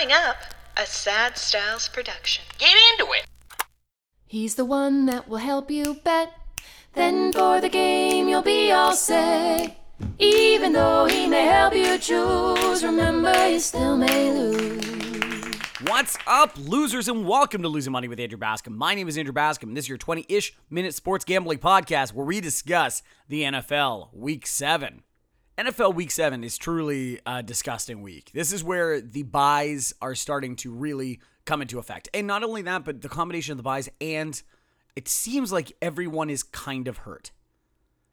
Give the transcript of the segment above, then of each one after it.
Coming up, a Sad Styles production. Get into it. He's the one that will help you bet. Then for the game, you'll be all set. Even though he may help you choose, remember you still may lose. What's up, losers, and welcome to Losing Money with Andrew Bascom. My name is Andrew Bascom, and this is your 20 ish minute sports gambling podcast where we discuss the NFL Week 7. NFL Week 7 is truly a disgusting week. This is where the byes are starting to really come into effect. And not only that, but the combination of the byes and it seems like everyone is kind of hurt.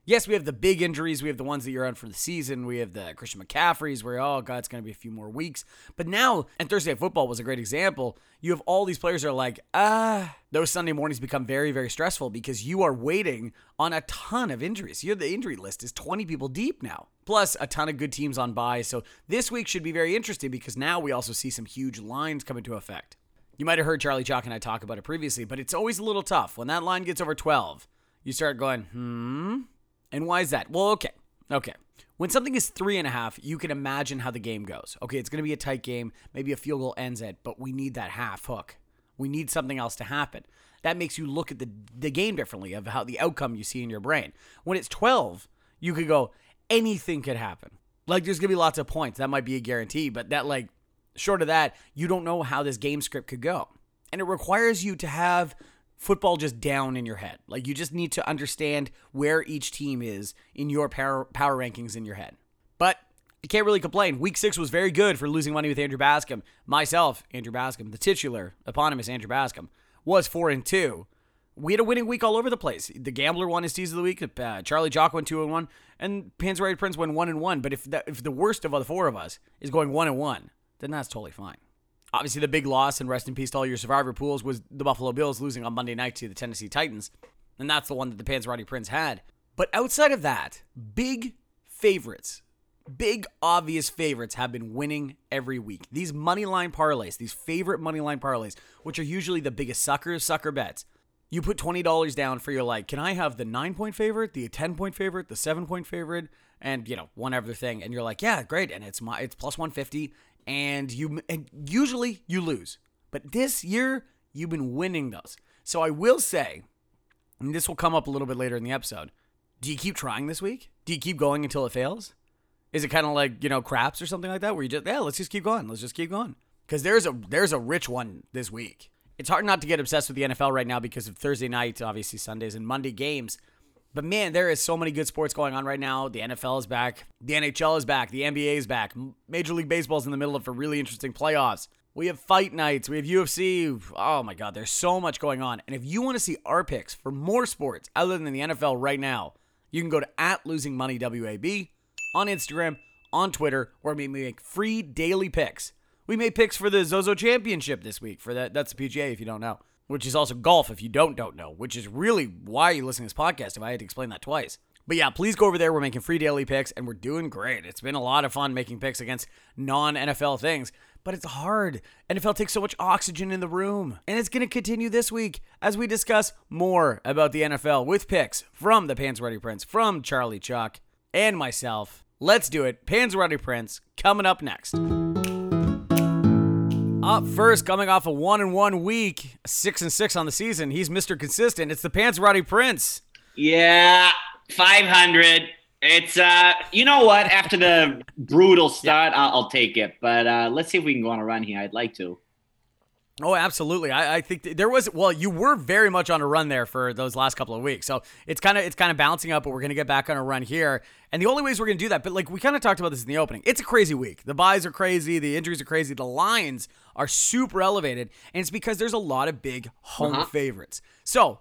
Yes, we have the big injuries. We have the ones that you're on for the season. We have the Christian McCaffreys, where, oh, God, it's going to be a few more weeks. But now, and Thursday Night Football was a great example, you have all these players are like, ah, those Sunday mornings become very, very stressful because you are waiting on a ton of injuries. You have the injury list is 20 people deep now, plus a ton of good teams on bye. So this week should be very interesting because now we also see some huge lines come into effect. You might have heard Charlie Chalk and I talk about it previously, but it's always a little tough. When that line gets over 12, you start going, hmm, and why is that? Well, okay. Okay. When something is three and a half, you can imagine how the game goes. Okay, it's going to be a tight game. Maybe a field goal ends it, but we need that half hook. We need something else to happen. That makes you look at the, the game differently of how the outcome you see in your brain. When it's 12, you could go, anything could happen. Like there's going to be lots of points. That might be a guarantee, but that, like, short of that, you don't know how this game script could go. And it requires you to have football just down in your head. Like you just need to understand where each team is in your power power rankings in your head. But you can't really complain. Week six was very good for losing money with Andrew Bascom. Myself, Andrew Bascom, the titular eponymous Andrew Bascom, was four and two. We had a winning week all over the place. The gambler won his tease of the week. Uh, Charlie Chalk went two and one, and Panzerati Prince went one and one. But if if the worst of the four of us is going one and one, then that's totally fine. Obviously, the big loss and rest in peace to all your survivor pools was the Buffalo Bills losing on Monday night to the Tennessee Titans. And that's the one that the Panzerati Prince had. But outside of that, big favorites, big obvious favorites have been winning every week. These money line parlays, these favorite money line parlays, which are usually the biggest sucker sucker bets. You put $20 down for your like, can I have the 9 point favorite, the 10 point favorite, the 7 point favorite, and you know, one other thing and you're like, yeah, great, and it's my it's plus 150 and you and usually you lose. But this year you've been winning those. So I will say, and this will come up a little bit later in the episode. Do you keep trying this week? Do you keep going until it fails? Is it kind of like, you know, craps or something like that where you just yeah, let's just keep going. Let's just keep going. Cuz there's a there's a rich one this week. It's hard not to get obsessed with the NFL right now because of Thursday night, obviously Sundays and Monday games. But man, there is so many good sports going on right now. The NFL is back, the NHL is back, the NBA is back. Major League Baseball is in the middle of a really interesting playoffs. We have fight nights, we have UFC. Oh my God, there's so much going on. And if you want to see our picks for more sports other than the NFL right now, you can go to at losing money WAB on Instagram, on Twitter, where we make free daily picks. We made picks for the Zozo Championship this week. For that, that's the PGA if you don't know which is also golf if you don't don't know, which is really why you listen to this podcast if I had to explain that twice. But yeah, please go over there. We're making free daily picks and we're doing great. It's been a lot of fun making picks against non NFL things, but it's hard. NFL takes so much oxygen in the room. And it's going to continue this week as we discuss more about the NFL with picks from the Panzerati Prince, from Charlie Chalk, and myself. Let's do it. Pans Ready Prince coming up next. Up first, coming off a one and one week, six and six on the season. He's Mr. Consistent. It's the Pants Roddy Prince. Yeah, five hundred. It's uh, you know what? After the brutal start, yeah. I'll, I'll, take it. But uh, let's see if we can go on a run here. I'd like to. Oh, absolutely. I, I think there was well, you were very much on a run there for those last couple of weeks. So it's kind of it's kind of bouncing up, but we're gonna get back on a run here. And the only ways we're gonna do that, but like we kind of talked about this in the opening, it's a crazy week. The byes are crazy, the injuries are crazy, the lines are super elevated, and it's because there's a lot of big home uh-huh. favorites. So,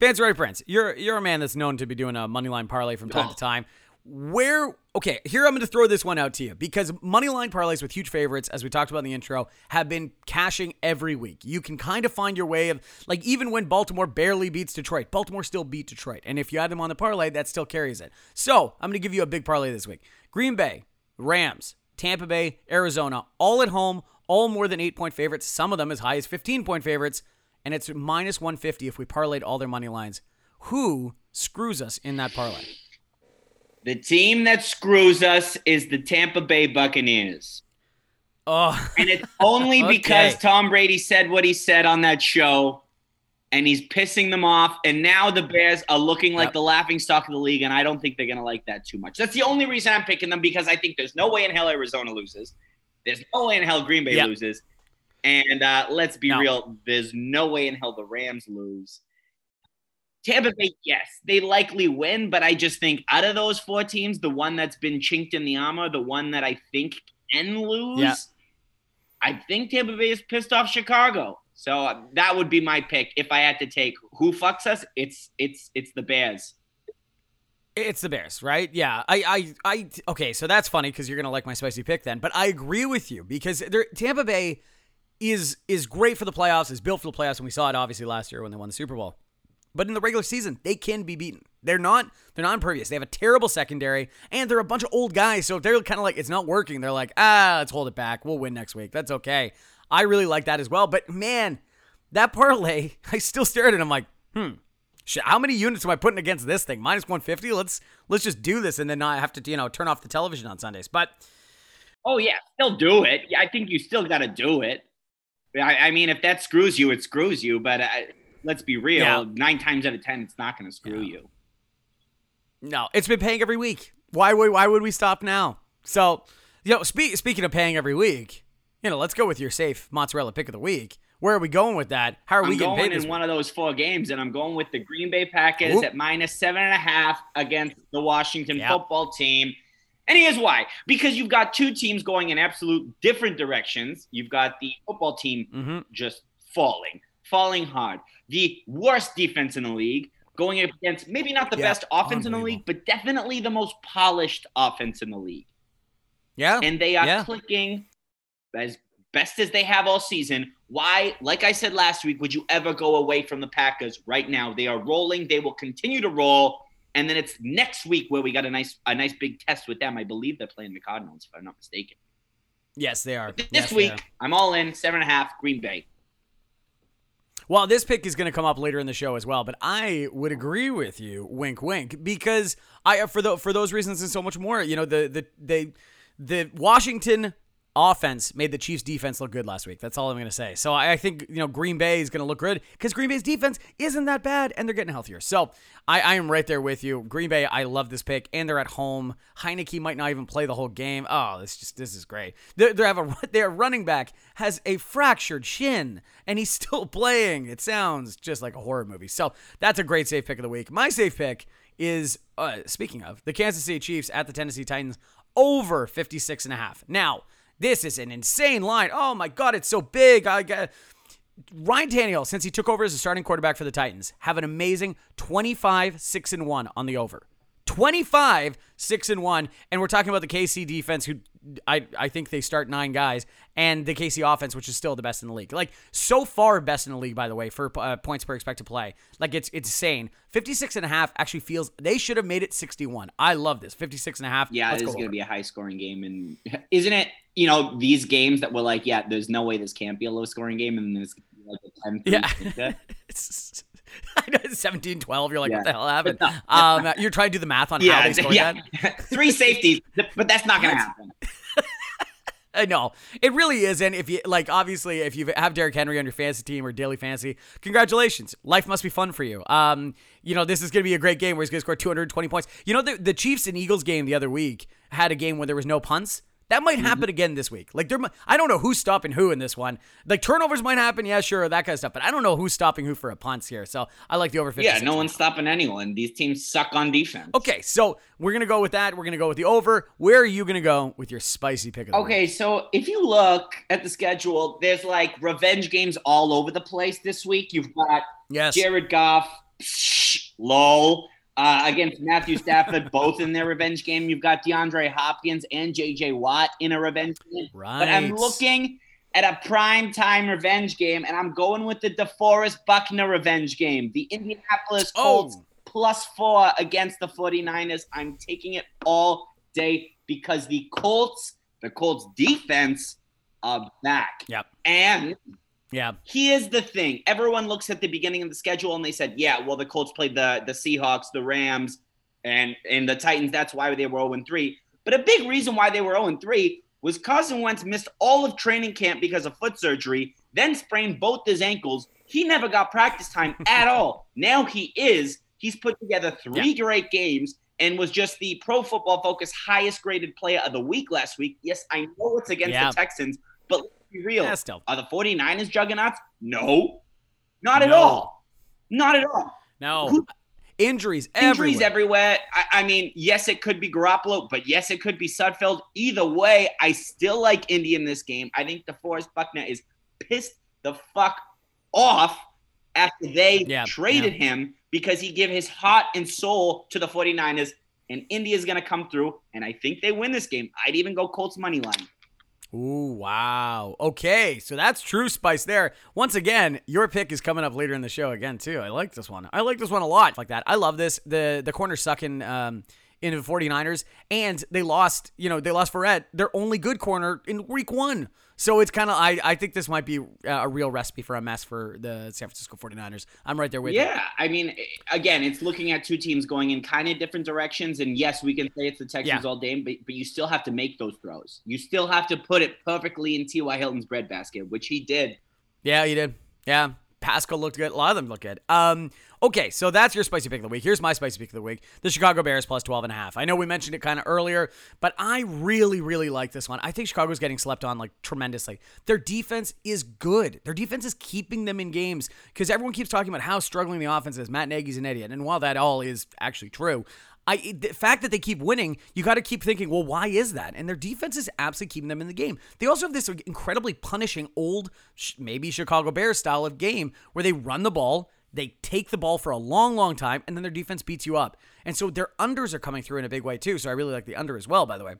fans, right, Prince, you're you're a man that's known to be doing a money line parlay from time oh. to time where okay here i'm going to throw this one out to you because money line parlays with huge favorites as we talked about in the intro have been cashing every week. You can kind of find your way of like even when baltimore barely beats detroit baltimore still beat detroit and if you add them on the parlay that still carries it. So i'm going to give you a big parlay this week. Green bay rams tampa bay arizona all at home all more than eight point favorites some of them as high as 15 point favorites and it's minus 150 if we parlayed all their money lines. Who screws us in that parlay the team that screws us is the Tampa Bay Buccaneers. Oh, And it's only Okay. because Tom Brady said what he said on that show and he's pissing them off. And now the Bears are looking like Yep. the laughing stock of the league. And I don't think they're going to like that too much. That's the only reason I'm picking them because I think there's no way in hell Arizona loses. There's no way in hell Green Bay Yep. loses. And uh, let's be No. real, there's no way in hell the Rams lose. Tampa Bay, yes, they likely win, but I just think out of those four teams, the one that's been chinked in the armor, the one that I think can lose, Yeah. I think Tampa Bay is pissed off Chicago. So uh, that would be my pick if I had to take who fucks us. It's it's it's the Bears. It's the Bears, right? Yeah. I, I, I. Okay, so that's funny because you're gonna like my spicy pick then. But I agree with you because Tampa Bay is is great for the playoffs. Is built for the playoffs, and we saw it obviously last year when they won the Super Bowl. But in the regular season, they can be beaten. They're not. They're not impervious. They have a terrible secondary, and they're a bunch of old guys. So if they're kind of like it's not working, they're like, ah, let's hold it back. We'll win next week. That's okay. I really like that as well. But man, that parlay, I still stare at it. I'm like, hmm. Shit, how many units am I putting against this thing? Minus 150. Let's let's just do this, and then not have to you know turn off the television on Sundays. But Oh yeah, still do it. I think you still got to do it. I, I mean, if that screws you, it screws you. But uh, let's be real. Yeah. Nine times out of ten, it's not going to screw Yeah. you. no, it's been paying every week. Why would why would we stop now? So, you know, speak, speaking of paying every week, you know, let's go with your safe mozzarella pick of the week. Where are we going with that? How are we I'm getting going in week? one of those four games, and I'm going with the Green Bay Packers Oop. at minus seven and a half against the Washington Yep. football team. And here's why: because you've got two teams going in absolute different directions. You've got the football team Mm-hmm. just falling, falling hard. The worst defense in the league, going against maybe not the Yeah, best offense in the league, but definitely the most polished offense in the league. Yeah. And they are Yeah. clicking as best as they have all season. Why, like I said last week, would you ever go away from the Packers right now? They are rolling. They will continue to roll. And then it's next week where we got a nice a nice big test with them. I believe they're playing the Cardinals, if I'm not mistaken. yes, they are. This Yes, week, are. I'm all in, seven and a half, Green Bay. Well, this pick is going to come up later in the show as well, but I would agree with you, wink, wink, because I for the for those reasons and so much more. You know, the the they the Washington offense made the Chiefs defense look good last week. That's all I'm going to say. So I, I think you know Green Bay is going to look good because Green Bay's defense isn't that bad and they're getting healthier. So I, I am right there with you. Green Bay, I love this pick, and they're at home. Heinicke might not even play the whole game. Oh, this just this is great. They they have a their running back has a fractured shin and he's still playing. It sounds just like a horror movie. So that's a great safe pick of the week. My safe pick is uh, speaking of the Kansas City Chiefs at the Tennessee Titans over 56 and a half. Now, this is an insane line. Oh my god, it's so big. I got Ryan Tannehill, since he took over as a starting quarterback for the Titans, have an amazing 25 6 and 1 on the over. 25 6 and 1 and we're talking about the KC defense who I I think they start 9 guys and the KC offense which is still the best in the league. Like so far best in the league by the way for uh, points per expected play. Like it's it's insane. 56 and a half actually feels they should have made it 61. I love this. 56 and a half. Yeah, Let's this is going to be a high scoring game. And isn't it, you know, these games that we're like, yeah, there's no way this can't be a low scoring game. And then it's like a 10 Yeah. it's, I know it's 17 12. You're like, Yeah. what the hell happened? Um, you're trying to do the math on how they scored yeah. that. Three safeties, but that's not going to happen. I know it really is, and if you like, obviously, if you have Derrick Henry on your fantasy team or daily fantasy, congratulations! Life must be fun for you. Um, you know this is going to be a great game where he's going to score 220 points. You know the the Chiefs and Eagles game the other week had a game where there was no punts. That might Mm-hmm. happen again this week. Like there, I don't know who's stopping who in this one. Like turnovers might happen, yeah, sure, that kind of stuff. But I don't know who's stopping who for a punts here. So I like the over 50. Yeah, no one's stopping anyone. These teams suck on defense. Okay, so we're gonna go with that. We're gonna go with the over. Where are you gonna go with your spicy pick of the week? Okay, so if you look at the schedule, there's like revenge games all over the place this week. You've got Yes. Jared Goff, psh, lol, uh, against Matthew Stafford, both in their revenge game. You've got DeAndre Hopkins and JJ Watt in a revenge game. Right. But I'm looking at a prime time revenge game, and I'm going with the DeForest Buckner revenge game. The Indianapolis Colts Oh. plus four against the 49ers. I'm taking it all day because the Colts, the Colts defense, are back. Yep. And Yeah. here's the thing everyone looks at the beginning of the schedule and they said yeah well the colts played the the seahawks the rams and and the titans that's why they were 0-3 but a big reason why they were 0-3 was Carson Wentz missed all of training camp because of foot surgery, then sprained both his ankles. He never got practice time at all. Now he is. He's put together three great games and was just the Pro Football Focus highest graded player of the week last week. Yes, I know it's against Yeah. the Texans, but be real. Yeah, still. Are the 49ers juggernauts? No. Not at No. all. Not at all. No. Who- Injuries Injuries everywhere. everywhere. I, I mean, yes, it could be Garoppolo, but yes, it could be Sudfeld. Either way, I still like Indy in this game. I think DeForest Buckner is pissed the fuck off after they Yeah, traded him because he gave his heart and soul to the 49ers. And Indy is going to come through, and I think they win this game. I'd even go Colts money line. Ooh, wow. Okay, so that's true spice there. Once again, your pick is coming up later in the show again too. I like this one. I like this one a lot. Like that. I love this. The the corner sucking um into the 49ers and they lost, you know, they lost Verrett, their only good corner in week 1. So it's kind of I I think this might be uh, a real recipe for a mess for the San Francisco 49ers. I'm right there with you. Yeah, I mean, again, it's looking at two teams going in kind of different directions. And yes, we can say it's the Texans Yeah. all day, but, but you still have to make those throws. You still have to put it perfectly in T.Y. Hilton's breadbasket, which he did. Yeah, he did. Yeah. Pascal looked good. A lot of them look good. Um, okay, so that's your spicy pick of the week. Here's my spicy pick of the week. The Chicago Bears plus 12 and a half. I know we mentioned it kind of earlier, but I really, really like this one. I think Chicago's getting slept on like tremendously. Their defense is good. Their defense is keeping them in games because everyone keeps talking about how struggling the offense is. Matt Nagy's an idiot. And while that all is actually true, I the fact that they keep winning, you got to keep thinking, well, why is that? And their defense is absolutely keeping them in the game. They also have this incredibly punishing old, maybe Chicago Bears style of game where they run the ball, they take the ball for a long, long time, and then their defense beats you up. And so their unders are coming through in a big way too. So I really like the under as well, by the way.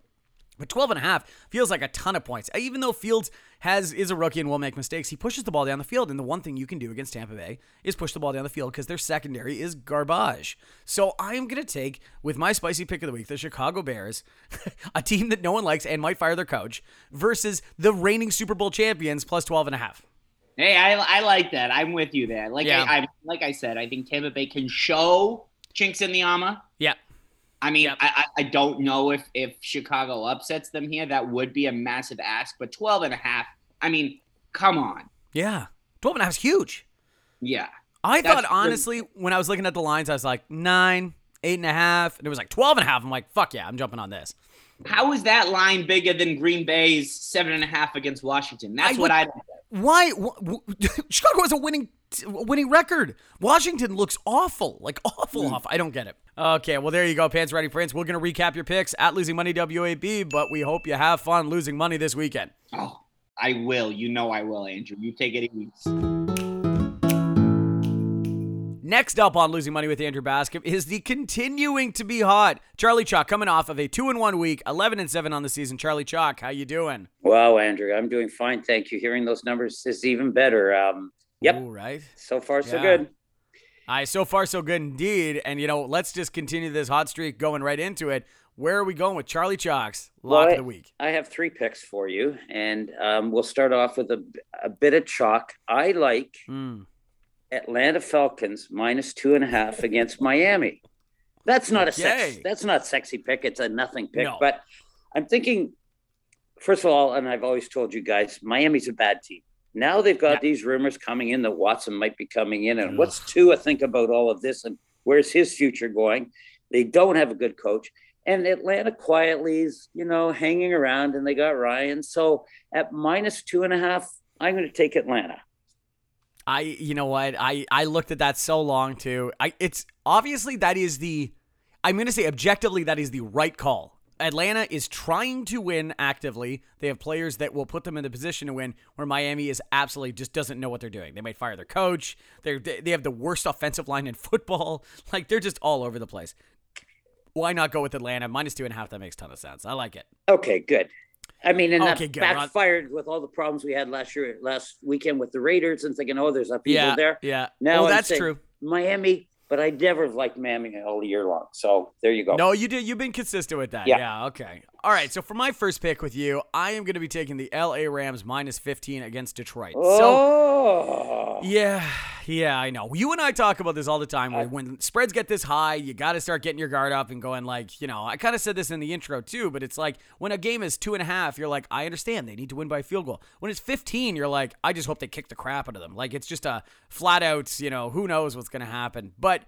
But 12 and a half feels like a ton of points. Even though Fields has is a rookie and will make mistakes, he pushes the ball down the field. And the one thing you can do against Tampa Bay is push the ball down the field because their secondary is garbage. So I am going to take, with my spicy pick of the week, the Chicago Bears, a team that no one likes and might fire their coach, versus the reigning Super Bowl champions plus 12 and a half. Hey, I, I like that. I'm with you there. Like Yeah. I, I like I said, I think Tampa Bay can show chinks in the armor. Yeah. I mean, Yep. I, I don't know if if Chicago upsets them here. That would be a massive ask. But 12 and a half. I mean, come on. Yeah. 12 and a half is huge. Yeah. I That's thought honestly, when I was looking at the lines, I was like nine, eight and a half, and it was like 12 and a half. I'm like, fuck yeah, I'm jumping on this. How is that line bigger than Green Bay's seven and a half against Washington? That's I what would- I don't get. Why? wh- wh- Chicago has a winning winning record. Washington looks awful, like awful hmm. off. I don't get it. Okay, well there you go, Pants Ready Prince. We're gonna recap your picks at Losing Money WAB, but we hope you have fun losing money this weekend. Oh, I will. You know I will, Andrew. You take it easy. Next up on Losing Money with Andrew Bascom is the continuing to be hot Charlie Chalk coming off of a two and one week, eleven and seven on the season. Charlie Chalk, how you doing? Wow, Andrew, I'm doing fine. Thank you. Hearing those numbers is even better. Um, Yep. Ooh, right. so far, so Yeah. good. All right, so far so good indeed. And you know, let's just continue this hot streak going right into it. Where are we going with Charlie Chalk's lock Well, of the week? I have three picks for you, and um, we'll start off with a, a bit of chalk. I like Hmm. Atlanta Falcons minus two and a half against Miami. That's not a sex. That's not sexy pick. It's a nothing pick. No. But I'm thinking, first of all, and I've always told you guys, Miami's a bad team. Now they've got Yeah. these rumors coming in that Watson might be coming in, and Ugh. what's Tua think about all of this, and where's his future going? They don't have a good coach, and Atlanta quietly is, you know, hanging around, and they got Ryan. So at minus two and a half, I'm going to take Atlanta. I you know what? I I looked at that so long too. I it's obviously that is the I'm going to say objectively that is the right call. Atlanta is trying to win actively. They have players that will put them in the position to win where Miami is absolutely just doesn't know what they're doing. They might fire their coach. They they have the worst offensive line in football. Like they're just all over the place. Why not go with Atlanta minus two and a half? That makes a ton of sense. I like it. Okay, good. I mean, and Okay, that backfired with all the problems we had last year, last weekend with the Raiders, and thinking, oh, there's upheaval Yeah, there. yeah. Now I'm that's true. Miami, but I never have liked Miami all year long. So there you go. No, you did. You've been consistent with that. Yeah. Yeah. Okay. All right. So for my first pick with you, I am going to be taking the L.A. Rams minus 15 against Detroit. So Oh, Oh. Yeah, yeah, I know. You and I talk about this all the time. Where when spreads get this high, you got to start getting your guard up and going like, you know, I kind of said this in the intro too, but it's like when a game is two and a half, you're like, I understand they need to win by a field goal. When it's 15, you're like, I just hope they kick the crap out of them. Like it's just a flat out, you know, who knows what's gonna happen. But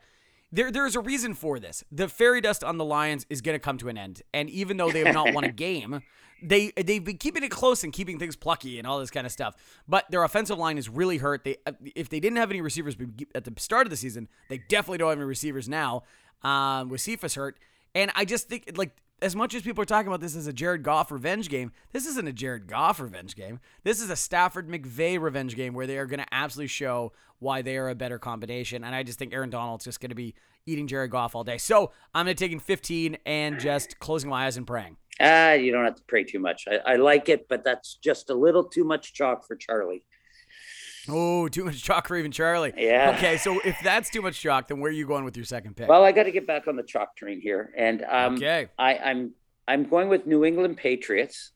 there, there's a reason for this. The fairy dust on the Lions is going to come to an end, and even though they have not won a game, they they've been keeping it close and keeping things plucky and all this kind of stuff. But their offensive line is really hurt. They if they didn't have any receivers at the start of the season, they definitely don't have any receivers now. Um, with Cephus hurt, and I just think like as much as people are talking about this as a Jared Goff revenge game, this isn't a Jared Goff revenge game. This is a Stafford McVay revenge game where they are going to absolutely show why they are a better combination. And I just think Aaron Donald's just going to be eating Jared Goff all day. So I'm going to take in 15 and just closing my eyes and praying. Ah, you don't have to pray too much. I, I like it, but that's just a little too much chalk for Charlie. Oh, too much chalk for even Charlie. Yeah. Okay, so if that's too much chalk, then where are you going with your second pick? Well, I got to get back on the chalk train here, and um, okay. I, I'm I'm going with New England Patriots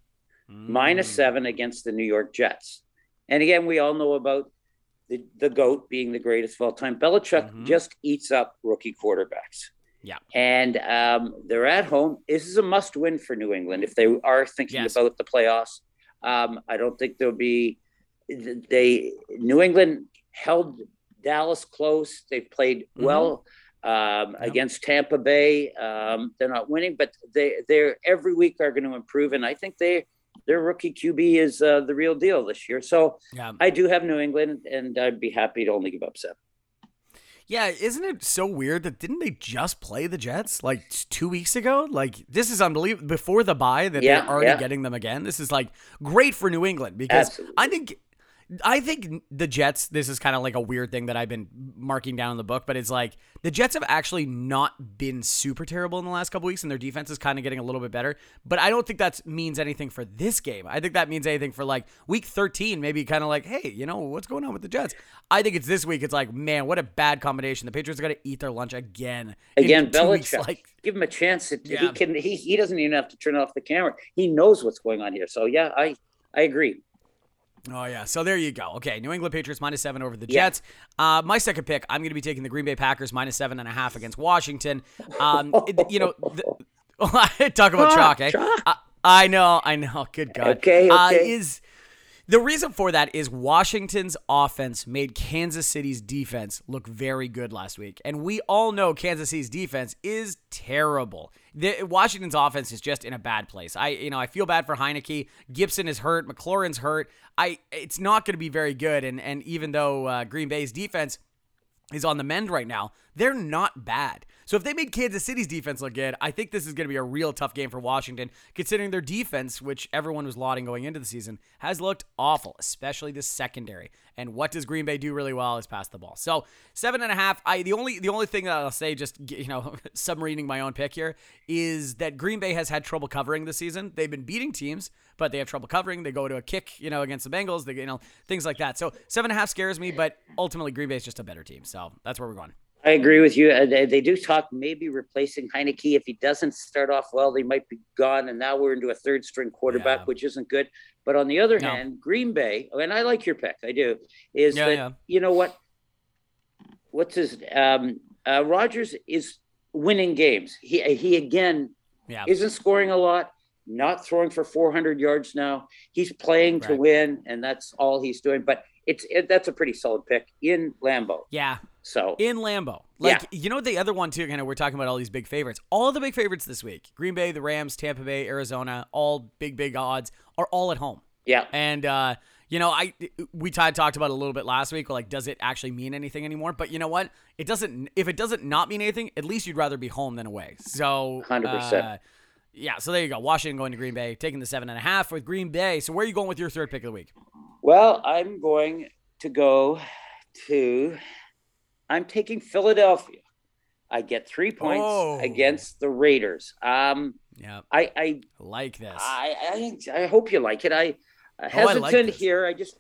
Mm. seven against the New York Jets. And again, we all know about the, the GOAT being the greatest of all time. Belichick Mhm. just eats up rookie quarterbacks. Yeah. And um, they're at home. This is a must win for New England if they are thinking Yes. about the playoffs. Um, I don't think there'll be, they, New England held Dallas close. They've played Mhm. well um, Yep. against Tampa Bay. Um, they're not winning, but they they're every week are going to improve, and I think they their rookie QB is uh, the real deal this year. So Yeah. I do have New England, and I'd be happy to only give up seven. Yeah, isn't it so weird that didn't they just play the Jets like two weeks ago? Like this is unbelievable. Before the bye, that Yeah, they're already yeah. getting them again. This is like great for New England because Absolutely. I think, I think the Jets. This is kind of like a weird thing that I've been marking down in the book, but it's like the Jets have actually not been super terrible in the last couple weeks, and their defense is kind of getting a little bit better. But I don't think that means anything for this game. I think that means anything for like week 13, maybe kind of like, hey, you know what's going on with the Jets? I think it's this week. It's like, man, what a bad combination. The Patriots got to eat their lunch again. Again, two weeks, Belichick, like give him a chance. That Yeah. He can. He, he doesn't even have to turn off the camera. He knows what's going on here. So yeah, I I agree. Oh yeah, so there you go. Okay, New England Patriots minus seven over the Yeah. Jets. Uh, my second pick, I'm going to be taking the Green Bay Packers minus seven and a half against Washington. Um, you know, the, talk about chalk, eh? Chalk. I, I know, I know. Good God. Okay, Uh, okay. is the reason for that is Washington's offense made Kansas City's defense look very good last week, and we all know Kansas City's defense is terrible. The, Washington's offense is just in a bad place. I, you know, I feel bad for Heinicke. Gibson is hurt. McLaurin's hurt. I, it's not going to be very good. And and even though uh, Green Bay's defense is on the mend right now, they're not bad. So if they made Kansas City's defense look good, I think this is going to be a real tough game for Washington, considering their defense, which everyone was lauding going into the season, has looked awful, especially the secondary. And what does Green Bay do really well is pass the ball. So seven and a half. I the only the only thing that I'll say, just you know, submarining my own pick here, is that Green Bay has had trouble covering this season. They've been beating teams, but they have trouble covering. They go to a kick, you know, against the Bengals. They, you know, things like that. So seven and a half scares me, but ultimately Green Bay is just a better team. So that's where we're going. I agree with you. They, they do talk maybe replacing Heinicke. If he doesn't start off well, they might be gone. And now we're into a third string quarterback, Yeah. which isn't good. But on the other No. hand, Green Bay, and I like your pick, I do, is Yeah, that, yeah. you know what? What's his, um, uh, Rodgers is winning games. He, he again Yeah. isn't scoring a lot, not throwing for 400 yards now. He's playing to win, and that's all he's doing. But it's it, that's a pretty solid pick in Lambeau. Yeah. So in Lambeau, Like Yeah. you know the other one too. Kind of we're talking about all these big favorites. All the big favorites this week: Green Bay, the Rams, Tampa Bay, Arizona. All big big odds are all at home. yeah, And uh, you know, I we t- talked about it a little bit last week. Like, does it actually mean anything anymore? But you know what? It doesn't. If it doesn't not mean anything, at least you'd rather be home than away. So 100%. uh, yeah. So there you go. Washington going to Green Bay, taking the seven and a half with Green Bay. So where are you going with your third pick of the week? Well, I'm going to go to. I'm taking Philadelphia. I get three points Oh. against the Raiders. Um, Yeah, I, I, like this. I, I, I hope you like it. I uh, Oh, I hesitant like here. I just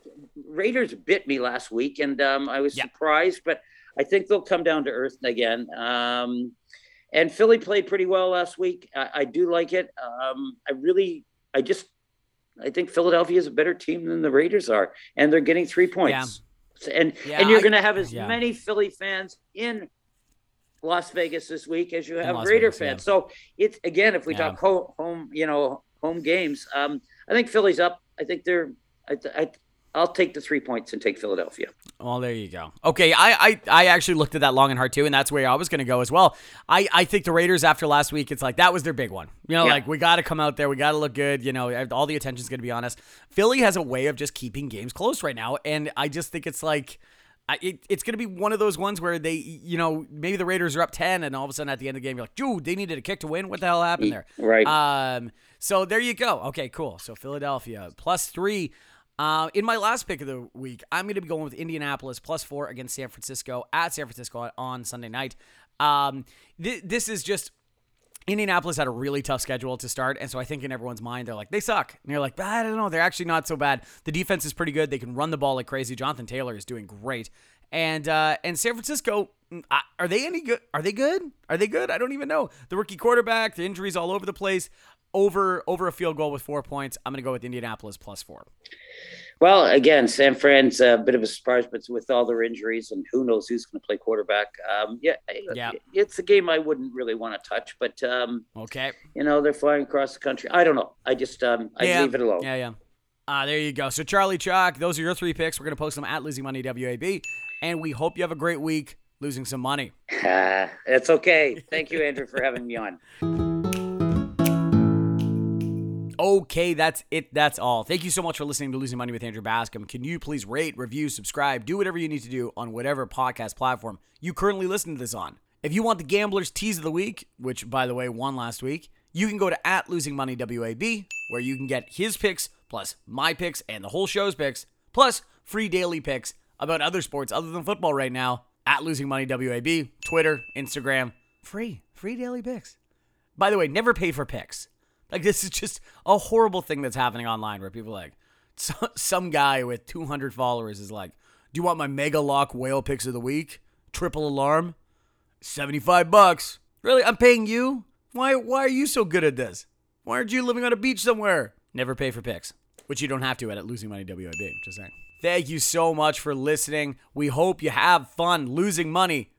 Raiders bit me last week, and um, I was Yeah. surprised, but I think they'll come down to earth again. Um, and Philly played pretty well last week. I, I do like it. Um, I really, I just, I think Philadelphia is a better team than the Raiders are, and they're getting three points. And Yeah, and you're going to have as yeah. many Philly fans in Las Vegas this week as you have Raider Vegas, yeah. fans. So it's again, if we Yeah. talk home, home, you know, home games, um, I think Philly's up. I think they're. I, I I'll take the three points and take Philadelphia. Well, there you go. Okay, I, I I actually looked at that long and hard too, and that's where I was going to go as well. I, I think the Raiders after last week, it's like that was their big one. You know, Yeah. like we got to come out there, we got to look good. You know, all the attention's going to be on us. Philly has a way of just keeping games close right now, and I just think it's like. I- It, it's going to be one of those ones where they, you know, maybe the Raiders are up 10, and all of a sudden at the end of the game, you're like, dude, they needed a kick to win. What the hell happened there? Right. Um, so there you go. Okay, cool. So Philadelphia plus three. Uh, in my last pick of the week, I'm going to be going with Indianapolis plus four against San Francisco at San Francisco on, Sunday night. Um, th- this is just Indianapolis had a really tough schedule to start, and so I think in everyone's mind they're like they suck, and you're like I don't know, they're actually not so bad. The defense is pretty good; they can run the ball like crazy. Jonathan Taylor is doing great, and uh, and San Francisco mm, are they any good? Are they good? Are they good? I don't even know. The rookie quarterback, the injuries all over the place. Over over a field goal with four points. I'm going to go with Indianapolis plus four. Well, again, San Fran's a bit of a surprise, but with all their injuries and who knows who's going to play quarterback. Um, yeah, Yeah. it's a game I wouldn't really want to touch, but um, Okay. you know they're flying across the country. I don't know. I just um, I yeah. leave it alone. Yeah, yeah. Uh, there you go. So Charlie Chalk, those are your three picks. We're going to post them at Losing Money WAB, and we hope you have a great week losing some money. Ah, it's okay. Thank you, Andrew, for having me on. Okay, that's it. That's all. Thank you so much for listening to Losing Money with Andrew Bascom. Can you please rate, review, subscribe, do whatever you need to do on whatever podcast platform you currently listen to this on? If you want the Gambler's Tease of the Week, which, by the way, won last week, you can go to at Losing Money WAB, where you can get his picks, plus my picks and the whole show's picks, plus free daily picks about other sports other than football right now at Losing Money WAB, Twitter, Instagram. Free. Free daily picks. By the way, never pay for picks. Like this is just a horrible thing that's happening online where people like so, some guy with 200 followers is like, "Do you want my mega lock whale picks of the week? Triple alarm, 75 bucks. Really? I'm paying you? Why why are you so good at this? Why aren't you living on a beach somewhere? Never pay for picks, which you don't have to at, at Losing Money WAB. Just saying. Thank you so much for listening. We hope you have fun losing money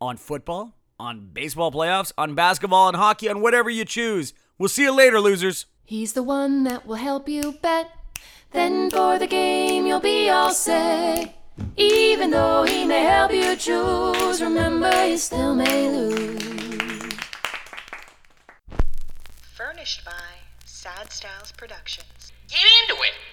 on football, on baseball playoffs, on basketball and hockey, on whatever you choose. We'll see you later, losers. He's the one that will help you bet. Then for the game, you'll be all set. Even though he may help you choose, remember you still may lose. Furnished by Sad Styles Productions. Get into it.